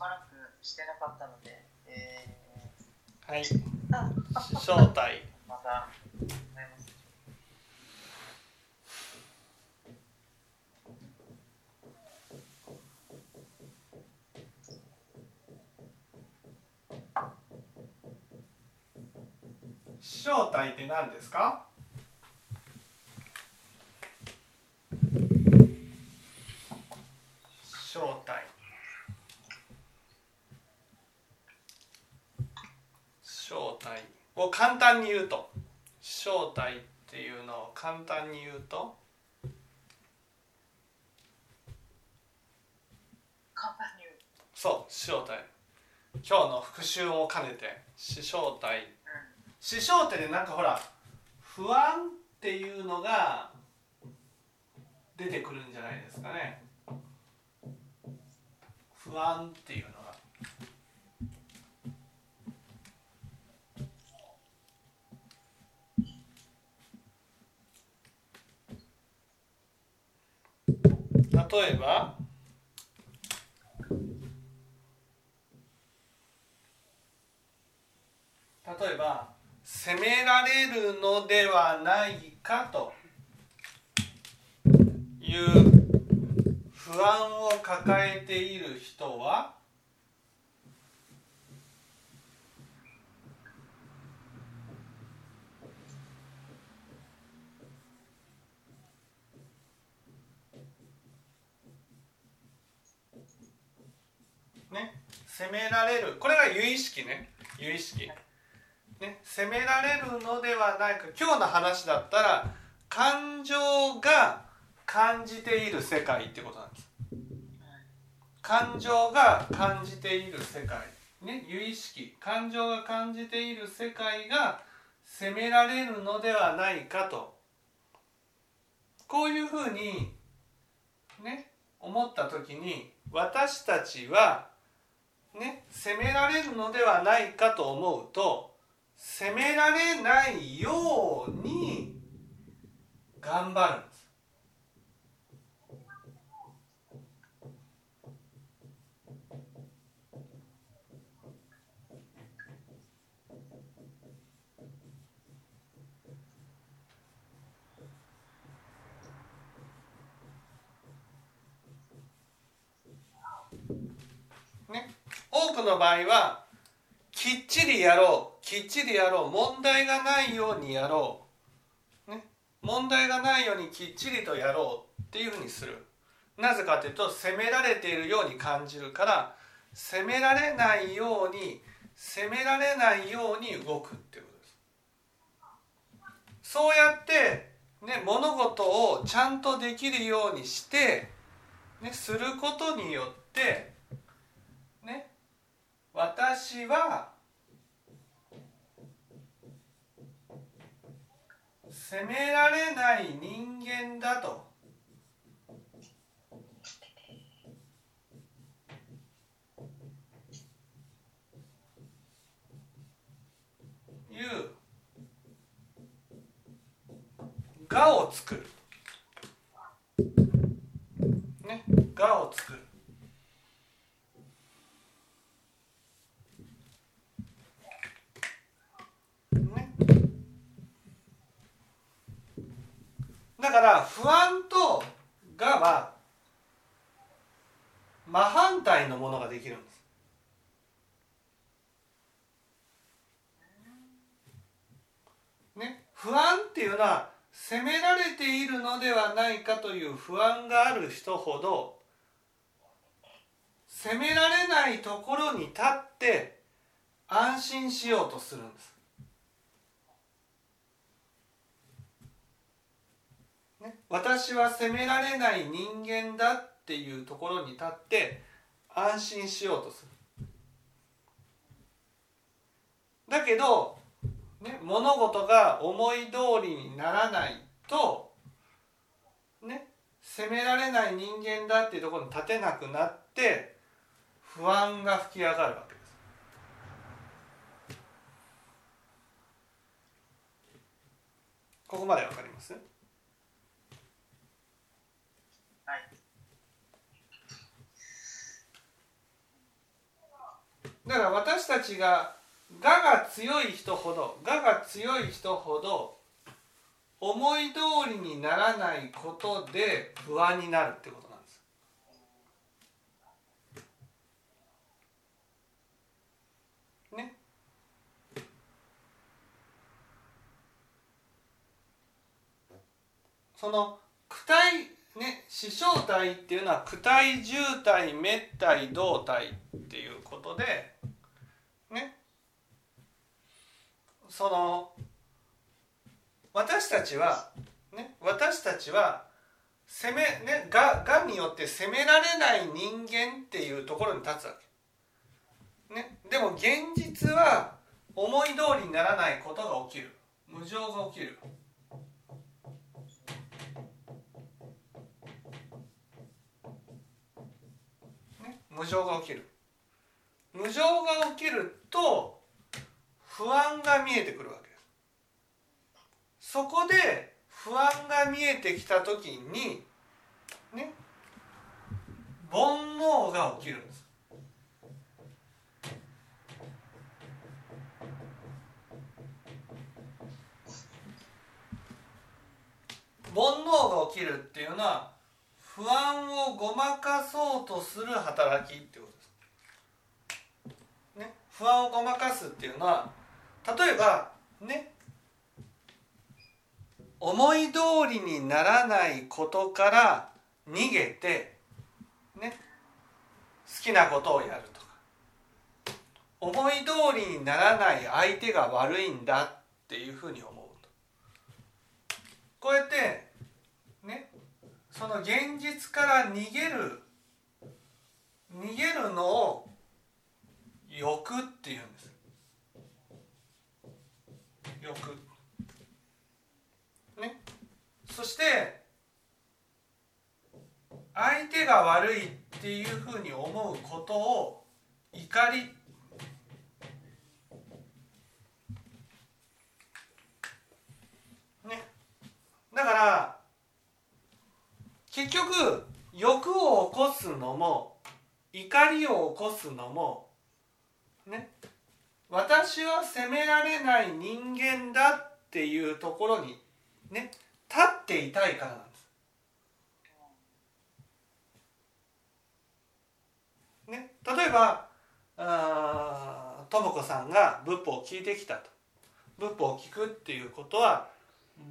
ばらくしてなかったので、えはい。ー、あ正体またございます。正体って何ですか正体正体を簡単に言うと。正体っていうのを簡単に言うと。そう正体。今日の復習を兼ねて。死正体。うん。死正体でなんかほら不安っていうのが出てくるんじゃないですかね。不安っていうのが例えば例えば責められるのではないかという不安を抱えている人はね責められる。これが有意識ね。有意識。ね、責められるのではないか。今日の話だったら感情が感じている世界ってことなんです。感情が感じている世界。ね。有意識。感情が感じている世界が責められるのではないかと。こういうふうにね。思った時に私たちはね責められるのではないかと思うと責められないように頑張るんです。ね、多くの場合はきっちりやろうきっちりやろう問題がないようにやろう、ね、問題がないようにきっちりとやろうっていうふうにする。なぜかというと責められているように感じるから責められないように責められないように動くっていうことです。そうやって、ね、物事をちゃんとできるようにして、ね、することによって私は責められない人間だと。いう。我を作るね我を作るねだから不安と我は真反対のものができるんですね不安っていうのは責められているのではないかという不安がある人ほど責められないところに立って安心しようとするんです。ね、私は責められない人間だっていうところに立って安心しようとする。だけど、ね、物事が思い通りにならないとね責められない人間だっていうところに立てなくなって不安が吹き上がるわけですここまでわかります？はい。だから私たちが我が強い人ほど我が強い人ほど思い通りにならないことで不安になるってことなんです。ね。その躯体ね視小体っていうのは躯体重体滅体動体っていうことでねその私たちはね私たちは攻めねががによって責められない人間っていうところに立つわけ。ね、でも現実は思い通りにならないことが起きる無常が起きる。ね、無常が起きる。無常が起きると不安が見えてくるわけ。そこで不安が見えてきた時にね煩悩が起きるんです。煩悩が起きるっていうのは不安をごまかそうとする働きっていうことです。ね、不安をごまかすっていうのは例えばね思い通りにならないことから逃げてね好きなことをやるとか。思い通りにならない相手が悪いんだっていうふうに思うと。こうやってねその現実から逃げる逃げるのを欲っていうんです。欲そして相手が悪いっていうふうに思うことを怒り。ね。だから結局欲を起こすのも怒りを起こすのもね。私は責められない人間だっていうところにね。立っていたいからなんです。ね、例えばとも子さんが仏法を聞いてきたと仏法を聞くっていうことは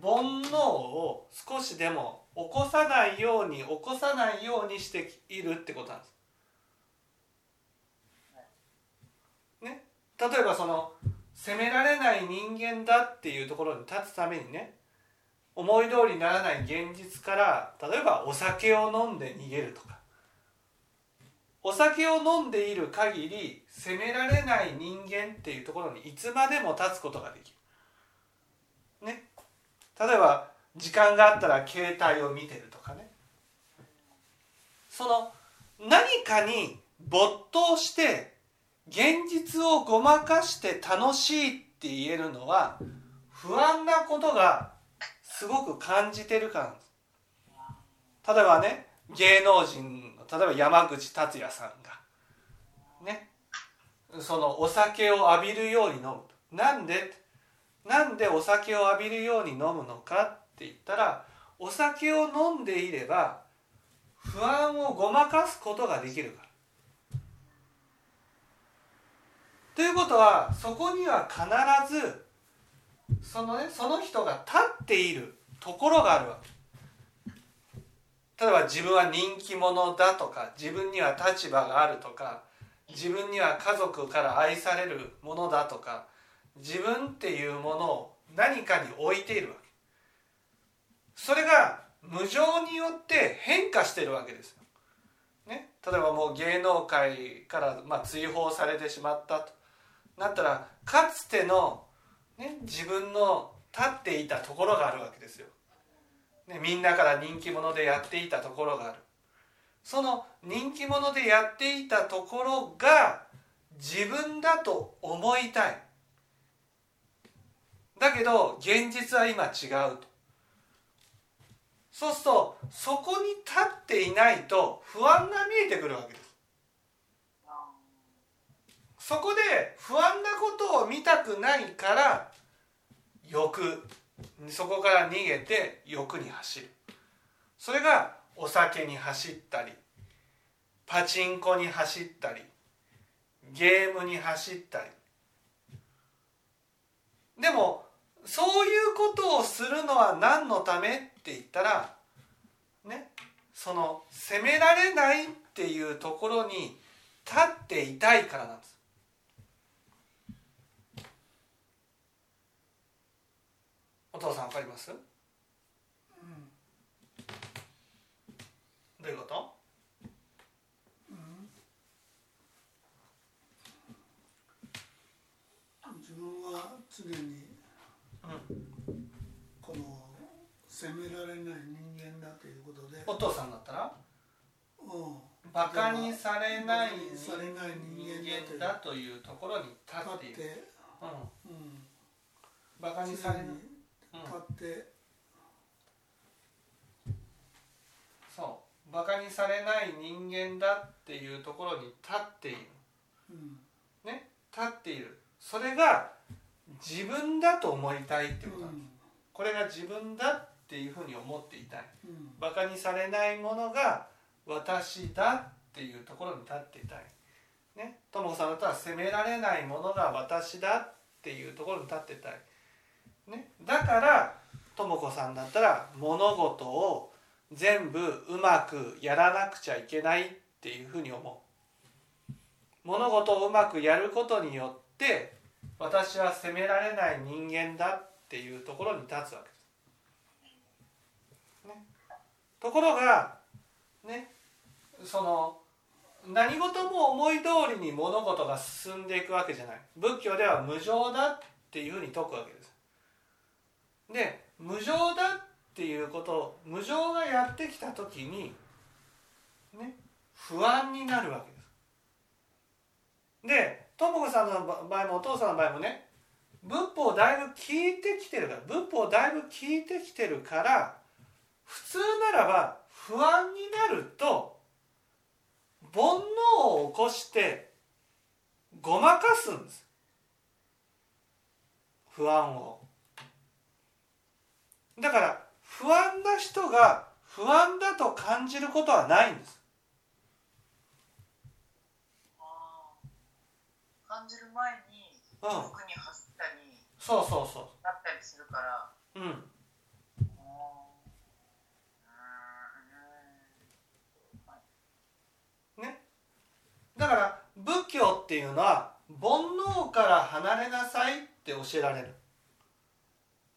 煩悩を少しでも起こさないように起こさないようにしているってことなんです。ね、例えばその責められない人間だっていうところに立つためにね思い通りにならない現実から例えばお酒を飲んで逃げるとかお酒を飲んでいる限り責められない人間っていうところにいつまでも立つことができる。ね。例えば時間があったら携帯を見てるとかね。その何かに没頭して現実をごまかして楽しいって言えるのは不安なことがすごく感じてるから。例えばね芸能人例えば山口達也さんがねそのお酒を浴びるように飲むなんでなんでお酒を浴びるように飲むのかって言ったらお酒を飲んでいれば不安をごまかすことができるから。ということはそこには必ずそのねその人が立っているところがあるわけ。例えば自分は人気者だとか自分には立場があるとか自分には家族から愛されるものだとか自分っていうものを何かに置いているわけ。それが無常によって変化してるわけですよ、ね、例えばもう芸能界からまあ追放されてしまったと。なったらかつての、ね、自分の立っていたところがあるわけですよ。ね、みんなから人気者でやっていたところがある。その人気者でやっていたところが自分だと思いたい。だけど現実は今違うと。そうするとそこに立っていないと不安が見えてくるわけです。そこで不安なことを見たくないから欲。そこから逃げて欲に走る。それがお酒に走ったりパチンコに走ったりゲームに走ったり。でもそういうことをするのは何のためって言ったらねその責められないっていうところに立っていたいからなんです。お父さんわかります、どういうこと？自分は常にこの責められない人間だということで、お父さんだったら？うん、バカにされない人人間間だだというところに立っている、うん、うん、バカにされない、そう。バカにされない人間だっていうところに立っている。うん、ね。立っている。それが自分だと思いたいってことなんです、これが自分だっていうふうに思っていたい。うん、バカにされないものが私だっていうところに立っていたい。ね。ともこさんだったら責められないものが私だっていうところに立っていたい、ね、だからともこさんだったら物事を全部うまくやらなくちゃいけないっていうふうに思う物事をうまくやることによって私は責められない人間だっていうところに立つわけです。ね、ところがねその何事も思い通りに物事が進んでいくわけじゃない仏教では無常だっていうふうに説くわけです。で無常だっていうこと無常がやってきた時にね不安になるわけです。でともこさんの場合もお父さんの場合もね仏法をだいぶ聞いてきてるから仏法をだいぶ聞いてきてるから普通ならば不安になると煩悩を起こしてごまかすんです不安をだから不安な人が不安だと感じることはないんです。感じる前にうん欲に走ったりそうそうそなったりするから。うん。ね。だから仏教っていうのは煩悩から離れなさいって教えられる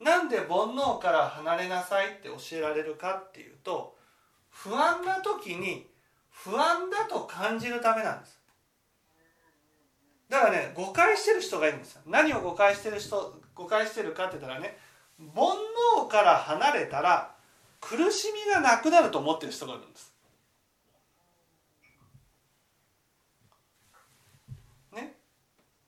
なんで煩悩から離れなさいって教えられるかっていうと不安な時に不安だと感じるためなんです。だからね誤解してる人がいるんですよ。何を誤解してる人誤解してるかって言ったらね煩悩から離れたら苦しみがなくなると思ってる人がいるんです。ね。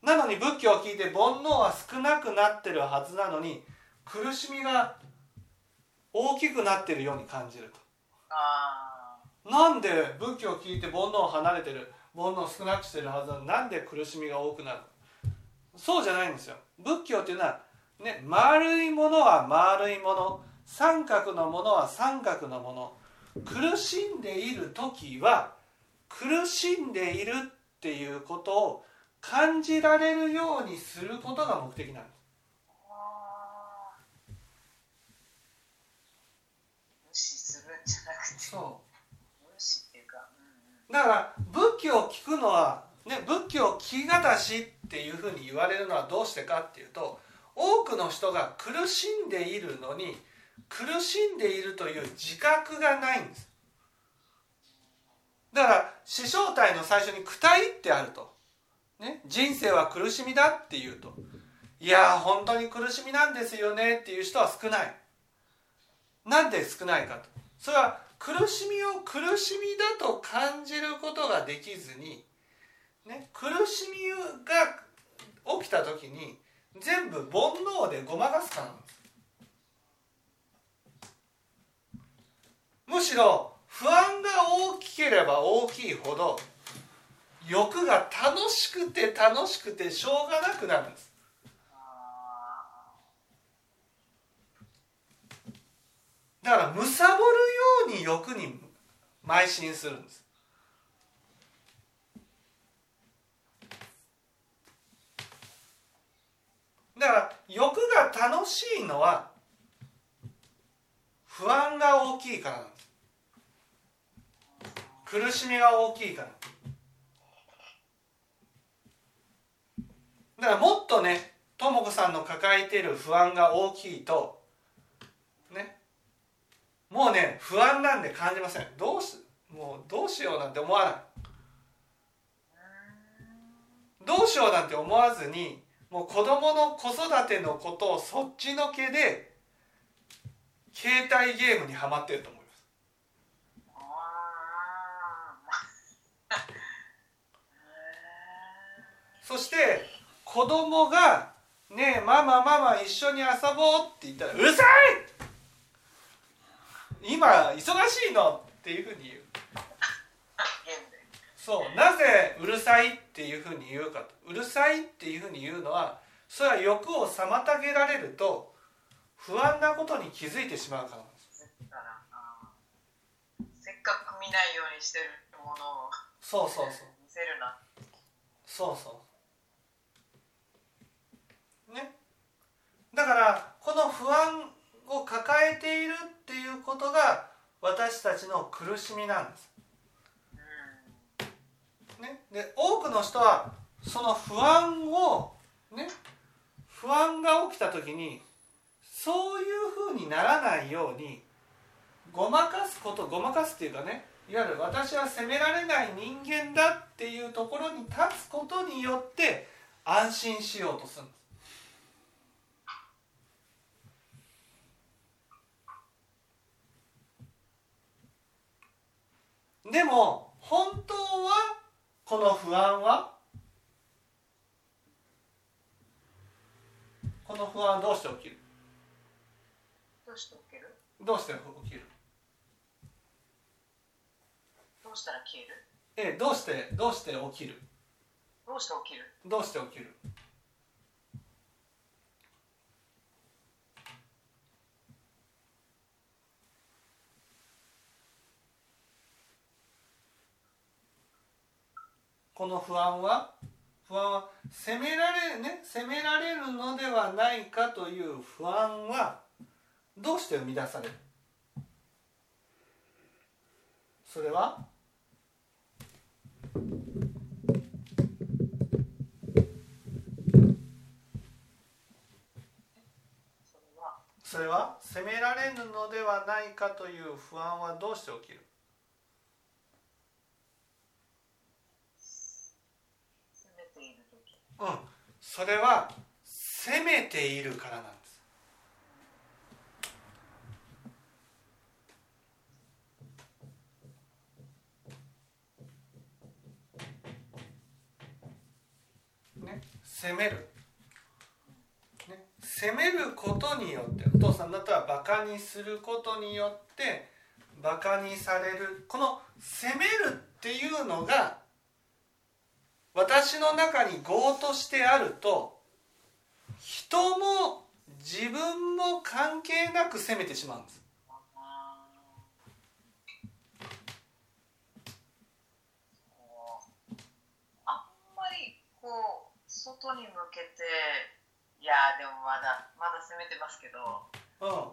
なのに仏教を聞いて煩悩は少なくなってるはずなのに苦しみが大きくなってるように感じると。あなんで仏教を聞いて煩悩を離れてる煩悩を少なくしてるはずなの？になんで苦しみが多くなるそうじゃないんですよ。仏教っていうのはね丸いものは丸いもの三角のものは三角のもの。苦しんでいる時は苦しんでいるっていうことを感じられるようにすることが目的なんですーあー無視するんじゃなくてそう。だから仏教を聞くのは、ね、仏教を聞きがたしっていうふうに言われるのはどうしてかっていうと多くの人が苦しんでいるのに苦しんでいるという自覚がないんです。だから師匠体の最初に「苦体」ってあると、ね、人生は苦しみだっていうと。いや本当に苦しみなんですよねっていう人は少ない。なんで少ないかと。それは苦しみを苦しみだと感じることができずに、ね、苦しみが起きた時に全部煩悩でごまかすからなんです。むしろ不安が大きければ大きいほど欲が楽しくて楽しくてしょうがなくなるんです。だから貪るように欲に邁進するんです。だから欲が楽しいのは不安が大きいからなんです。苦しみが大きいから。だからもっとねとも子さんの抱えている不安が大きいともうね不安なんで感じません。どうしもうどうしようなんて思わない。どうしようなんて思わずにもう子供の子育てのことをそっちのけで携帯ゲームにはまってると思います。そして子供が「ねえママママ一緒に遊ぼう」って言ったら「うるさい今忙しいの」っていうふうに言う。そうなぜうるさいっていうふうに言うかと。うるさいっていうふうに言うのはそれは欲を妨げられると不安なことに気づいてしまうからなんです。せっかく見ないようにしてるものをそうそうそう見せるなそうそうね。だからこの不安を抱えているって私たちの苦しみなんです。ね、で多くの人はその不安をね。不安が起きた時にそういうふうにならないようにごまかすことごまかすっていうかね。いわゆる私は責められない人間だっていうところに立つことによって安心しようとするんです。でも本当はこの不安は？この不安はどうして起きる？どうして起きる？どうして起きる？どうしたら消える？ええどうしてどうして起きる？どうして起きる？どうして起きる？この不安は？不安は責められね？責められるのではないかという不安は？どうして生み出される？それは？それは？責められるのではないかという不安はどうして起きる責めている時うん。それは責めているからなんです。ね。責める、ね、責めることによってお父さんだったらバカにすることによってバカにされる。この責めるっていうのが私の中に業としてあると人も自分も関係なく責めてしまうんです。あんまりこう外に向けていやでもまだまだ攻めてますけどうん。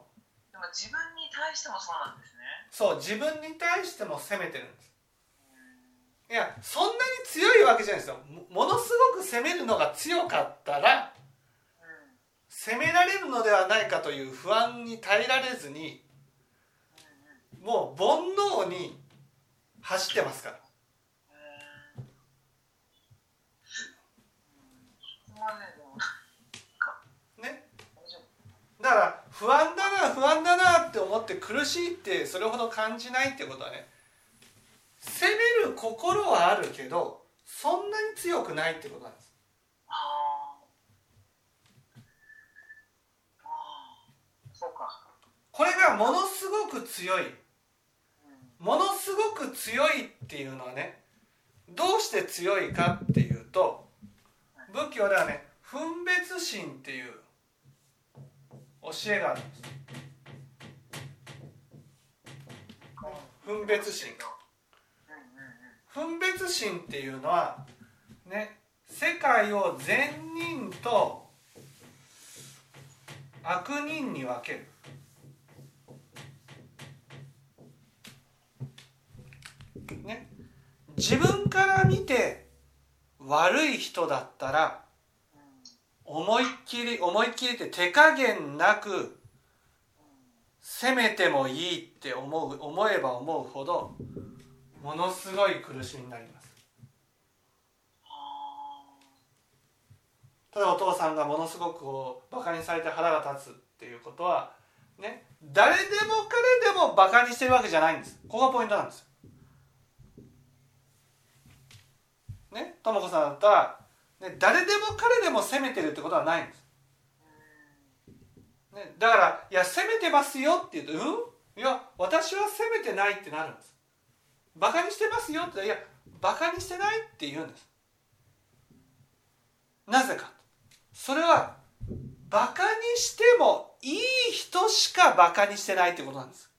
でも自分に対してもそうなんですね。そう自分に対しても責めてるんですいやそんなに強いわけじゃないですよ。もものすごく責めるのが強かったらうん責められるのではないかという不安に耐えられずにもう煩悩に走ってますから。ねだから不安だな不安だなって思って苦しいってそれほど感じないってことはね責める心はあるけどそんなに強くないってことなんです。これがものすごく強い。うん。ものすごく強いっていうのはねどうして強いかっていうと仏教ではね分別心っていう教えがあるんです。分別心心っていうのはね世界を善人と悪人に分ける。ね。自分から見て悪い人だったら思いっきり思いっきりって手加減なく責めてもいいって思う思えば思うほどものすごい苦しみになります。ただお父さんがものすごくこうバカにされて腹が立つっていうことはね誰でも彼でもバカにしてるわけじゃないんです。ここがポイントなんですねとも子さんだったら、ね、誰でも彼でも責めてるってことはないんです、ね、だから「いや責めてますよ」って言うと「うん？いや私は責めてない」ってなるんです。バカにしてますよって言ったら「いやバカにしてない」って言うんです。なぜかそれはバカにしてもいい人しかバカにしてないってことなんです。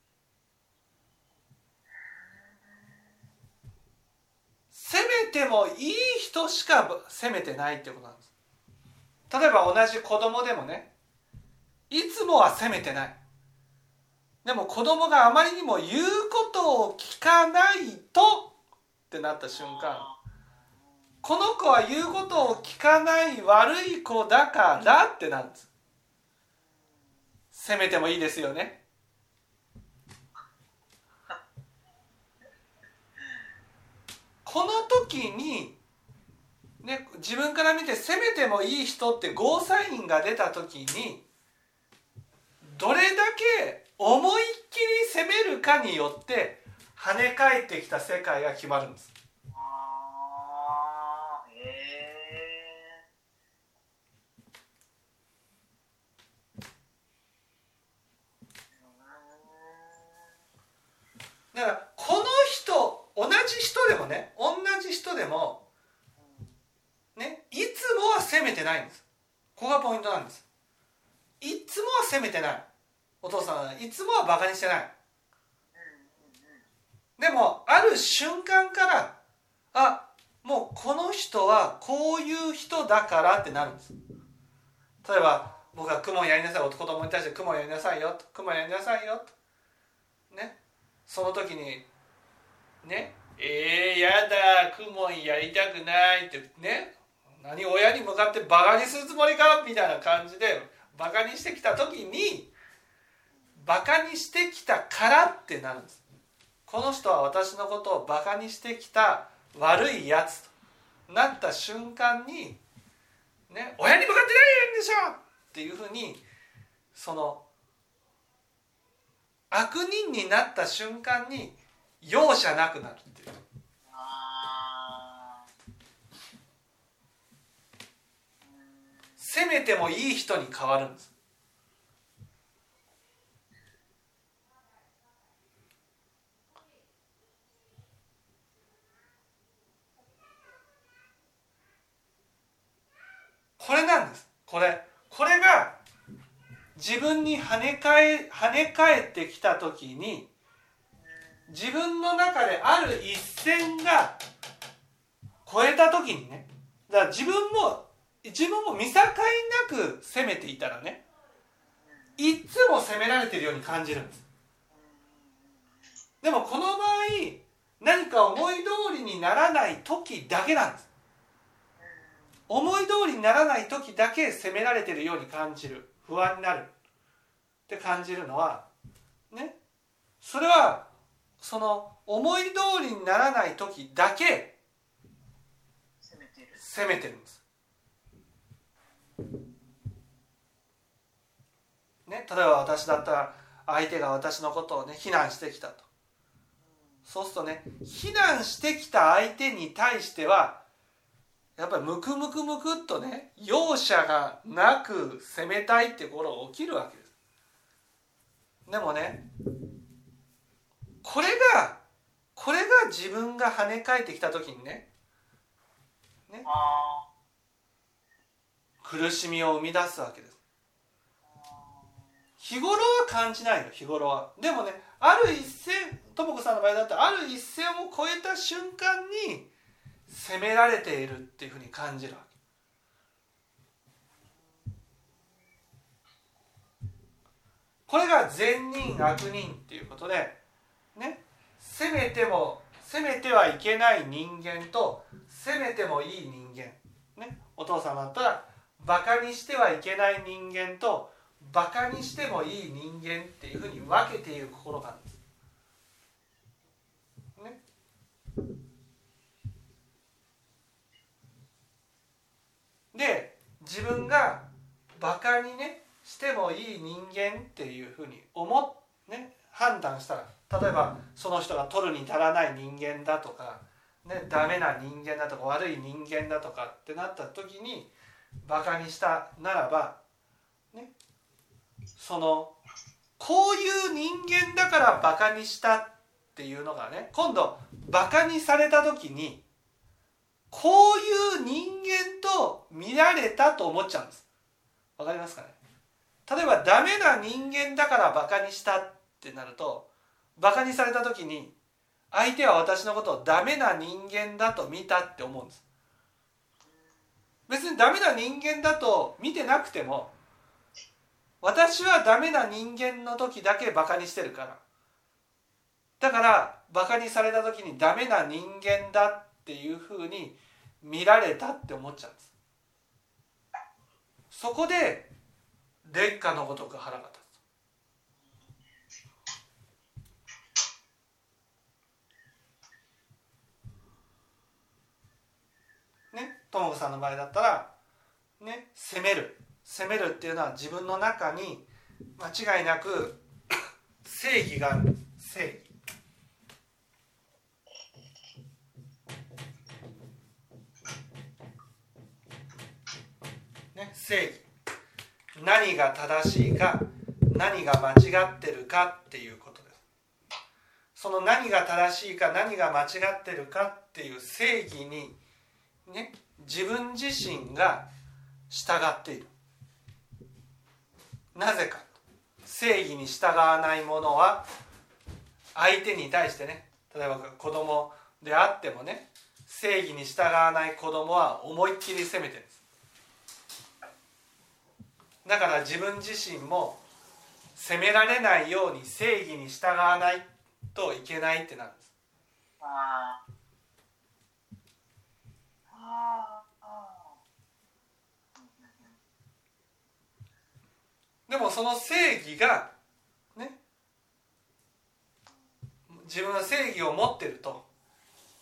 責めてもいい人しか責めてないってことなんです。例えば同じ子供でもねいつもは責めてない。でも子供があまりにも言うことを聞かないとってなった瞬間この子は言うことを聞かない悪い子だからってなんです責めてもいいですよねこの時に、ね、自分から見て責めてもいい人ってゴーサインが出た時にどれだけ思いっきり責めるかによって跳ね返ってきた世界が決まるんです。だからこの人同じ人でもね同じ人でもねいつもは責めてないんです。ここがポイントなんです。いつもは責めてない。お父さんはいつもはバカにしてない。でもある瞬間からあもうこの人はこういう人だからってなるんです。例えば僕が「雲やりなさい」子供に対して「雲やりなさいよ」と「雲やりなさいよ」とその時にねえー、やだクモンやりたくないってね何親に向かってバカにするつもりかみたいな感じでバカにしてきた時にバカにしてきたからってなるんです。この人は私のことをバカにしてきた悪いやつと。なった瞬間にね親に向かって何やるんでしょっていうふうにその悪人になった瞬間に容赦なくなるっていう。責めてもいい人に変わるんです。これなんですこれ自分に跳ね返跳ね返ってきた時に自分の中である一線が超えた時にねだから自分も自分も見境なく攻めていたらねいつも責められてるように感じるんです。でもこの場合何か思い通りにならない時だけなんです。思い通りにならない時だけ責められてるように感じる。不安になる。って感じるのはね。それはその思い通りにならない時だけ責めてるんです。ね、例えば私だったら相手が私のことをね非難してきたと。そうするとね非難してきた相手に対してはやっぱりムクムクムクっとね容赦がなく攻めたいってことが起きるわけです。でもねこれがこれが自分が跳ね返ってきた時にねねあ苦しみを生み出すわけです。日頃は感じないよ日頃は。でもねある一線とも子さんの場合だってある一線を越えた瞬間に責められているっていうふうに感じるわけ。これが善人悪人っていうことでね責めても責めてはいけない人間と責めてもいい人間。ねお父様だったらバカにしてはいけない人間とバカにしてもいい人間っていうふうに分けている心があるんです。ね。で自分がバカにねしてもいい人間っていうふうに思ね判断したら例えばその人が取るに足らない人間だとか、ね、ダメな人間だとか悪い人間だとかってなった時にバカにしたならばねそのこういう人間だからバカにしたっていうのがね今度バカにされた時にこういう人間と見られたと思っちゃうんです。わかりますかね？例えばダメな人間だからバカにしたってなるとバカにされた時に相手は私のことをダメな人間だと見たって思うんです。別にダメな人間だと見てなくても私はダメな人間の時だけバカにしてるから。だからバカにされた時にダメな人間だっていうふうに見られたって思っちゃうんです。そこで劣化のごとく腹が立つ。ねともこさんの場合だったらね責める。責めるっていうのは自分の中に間違いなく正義がある。正義。正義何が正しいか何が間違ってるかっていうことです。その何が正しいか何が間違ってるかっていう正義にね自分自身が従っている。なぜか。正義に従わない者は相手に対してね。例えば子供であってもね正義に従わない子供は思いっきり責めてる。だから自分自身も責められないように正義に従わないといけないってなるんです。ああでもその正義がね自分は正義を持ってると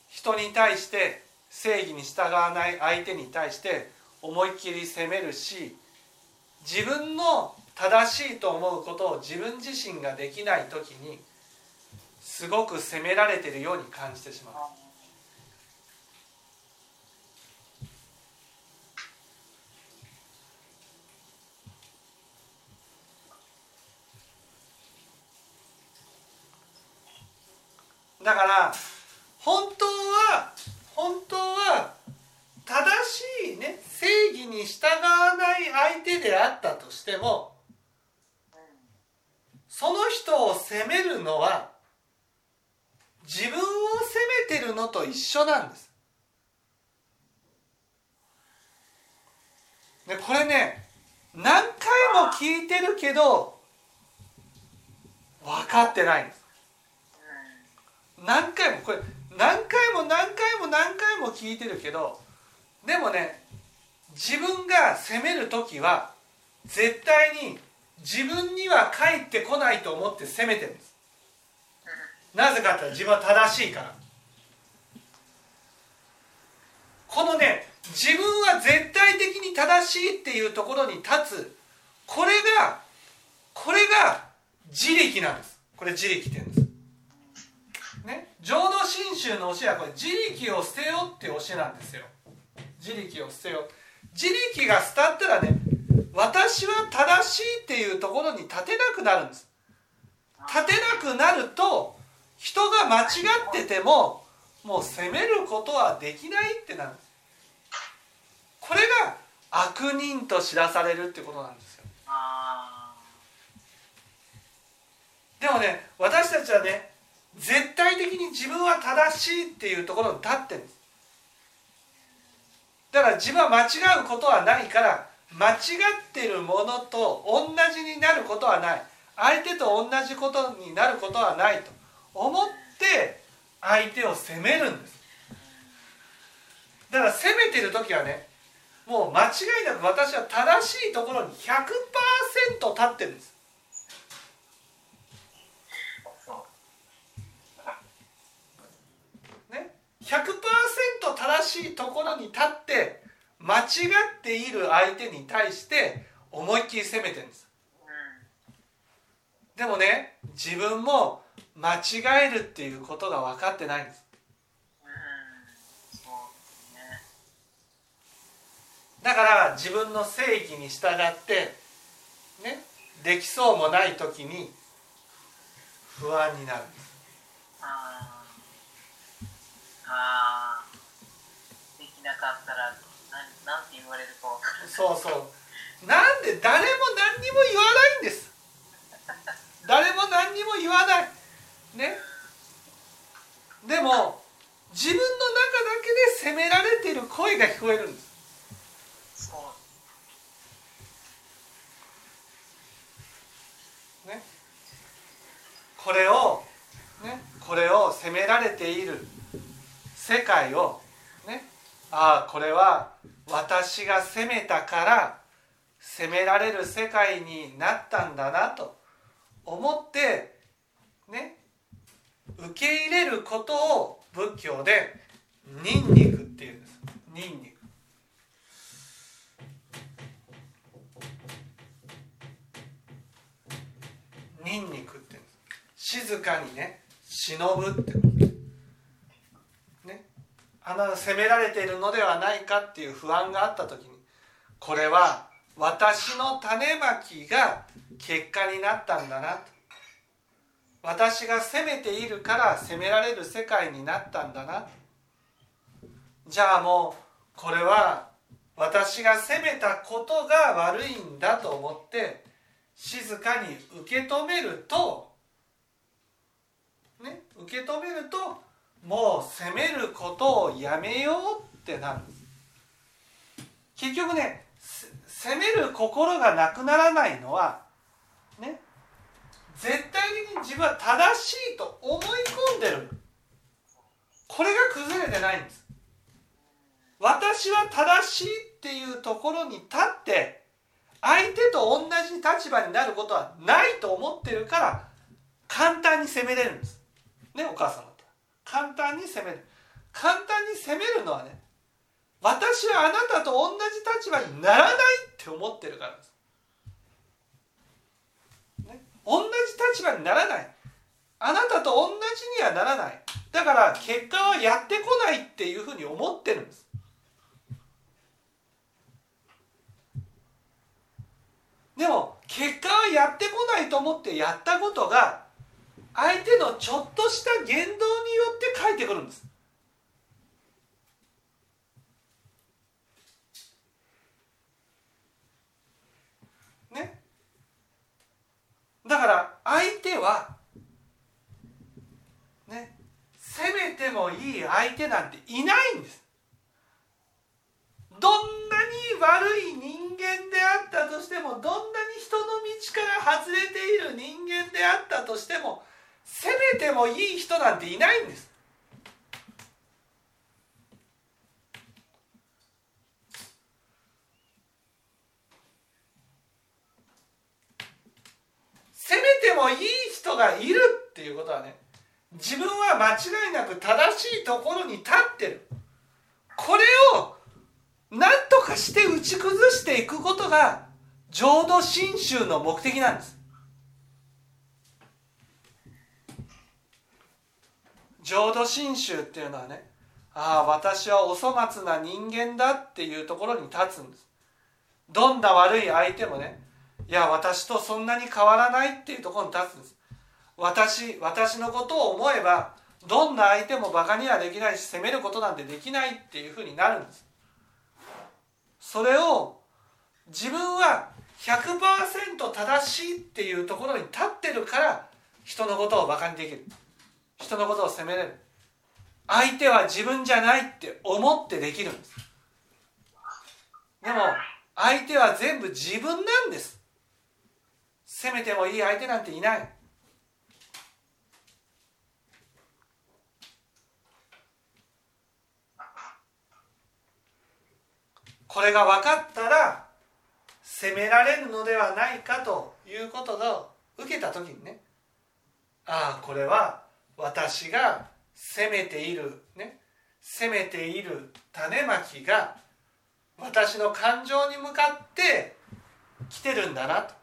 人に対して正義に従わない相手に対して思いっきり責めるし自分の正しいと思うことを自分自身ができない時にすごく責められてるように感じてしまう。だから本当は本当は正しいね正義に従わない相手であったとしてもその人を責めるのは自分を責めてるのと一緒なんです。でこれね何回も聞いてるけど分かってないんです。何回もこれ何回も何回も何回も聞いてるけどでもね自分が責める時は絶対に自分には返ってこないと思って責めてるんです。なぜかって自分は正しいから。このね自分は絶対的に正しいっていうところに立つ。これがこれが自力なんです。これ自力って言うんです。ね、浄土真宗の教えはこれ自力を捨てよって教えなんですよ。自力を捨てよ自力が捨たったらね私は正しいっていうところに立てなくなるんです。立てなくなると人が間違っててももう責めることはできないってなるこれが悪人と知らされるってことなんですよ。でもね私たちはね絶対的に自分は正しいっていうところに立ってるんです。だから自分は間違うことはないから間違ってるものと同じになることはない。相手と同じことになることはないと。思って相手を責めるんです。だから責めてる時はねもう間違いなく私は正しいところに100%立ってるんですあそうね100%正しいところに立って間違っている相手に対して思いっきり責めてるんです。うん。でもね自分も間違えるっていうことが分かってないんです。だから自分の正義に従ってねできそうもない時に不安になる。んですあーあー。できなかったらなんなんて言われるかわかるそうそう。なんで誰も何にも言わないんです。誰も何にも言わない。ね。でも自分の中だけで責められている声が聞こえるんです。そう。ね。これをね。これを責められている世界をねああこれは私が責めたから責められる世界になったんだなと思ってね受け入れることを仏教でニンニクっていうんです。ニンニク。ニンニクっていうんです。静かにね忍ぶって責められているのではないかっていう不安があった時にこれは私の種まきが結果になったんだなと。私が責めているから責められる世界になったんだな。じゃあもうこれは私が責めたことが悪いんだと思って静かに受け止めるとね受け止めるともう責めることをやめようってなる。結局ね責める心がなくならないのはね絶対的に自分は正しいと思い込んでる。これが崩れてないんです。私は正しいっていうところに立って相手と同じ立場になることはないと思ってるから簡単に責めれるんです。ねお母さん簡単に責める。簡単に責めるのはね私はあなたと同じ立場にならないって思ってるからです、ね、同じ立場にならない。あなたと同じにはならない。だから結果はやってこないっていうふうに思ってるんです。でも結果はやってこないと思ってやったことが相手のちょっとした言動によって返ってくるんです。ね。だから相手はね。責めてもいい相手なんていないんです。どんなに悪い人間であったとしてもどんなに人の道から外れている人間であったとしても責めてもいい人なんていないんです。責めてもいい人がいるっていうことはね自分は間違いなく正しいところに立ってる。これを何とかして打ち崩していくことが浄土真宗の目的なんです。浄土真宗っていうのはねああ私はお粗末な人間だっていうところに立つんです。どんな悪い相手もねいや私とそんなに変わらないっていうところに立つんです。私私のことを思えばどんな相手もバカにはできないし責めることなんてできないっていうふうになるんです。それを自分は100%正しいっていうところに立ってるから人のことをバカにできる。人のことを責めれる。相手は自分じゃないって思ってできるんです。でも相手は全部自分なんです。責めてもいい相手なんていない。これが分かったら責められるのではないかということを受けた時にね。ああこれは私が責めているね。責めている種まきが私の感情に向かって来てるんだなと。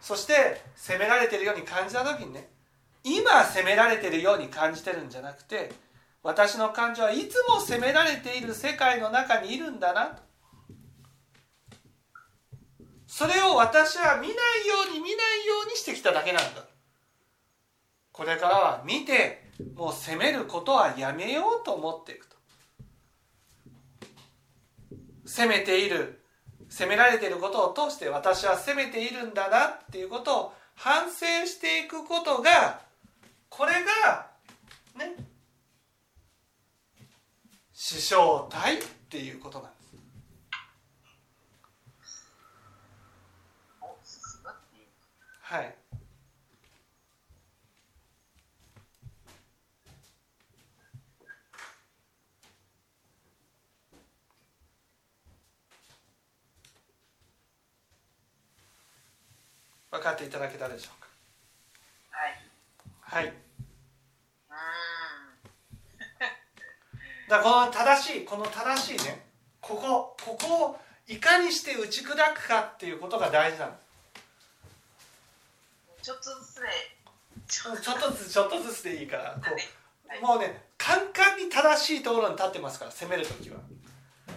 そして責められてるように感じた時にね今責められてるように感じてるんじゃなくて私の感情はいつも責められている世界の中にいるんだなと。それを私は見ないように見ないようにしてきただけなんだ。これからは見てもう責めることはやめようと思っていくと。責めている責められていることを通して私は責めているんだなっていうことを反省していくことがこれがね師匠体っていうことなんですお進むっていうはい分かっていただけたでしょうか？はい。はい。うん。だこの正しいこの正しいねここここをいかにして打ち砕くかっていうことが大事なの。ちょっとずつで。ちょっとずつちょっとずつでいいからことではい。うもうねカンカンに正しいところに立ってますから攻める時は。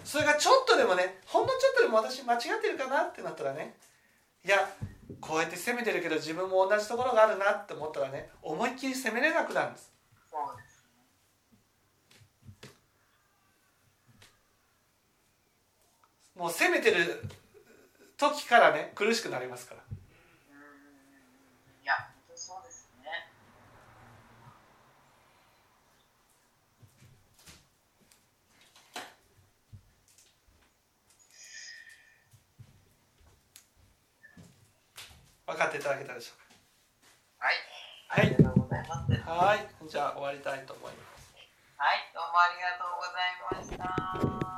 それがちょっとでもねほんのちょっとでも私間違ってるかなってなったらねいやこうやって攻めてるけど自分も同じところがあるなって思ったらね思いっきり攻めれなくなるんです。もう攻めてる時からね苦しくなりますからうんいや本当そうですね分かっていただけたでしょはい。はい。ありがとうございはい。じゃあ終わりたいと思います。はい。どうもありがとうございました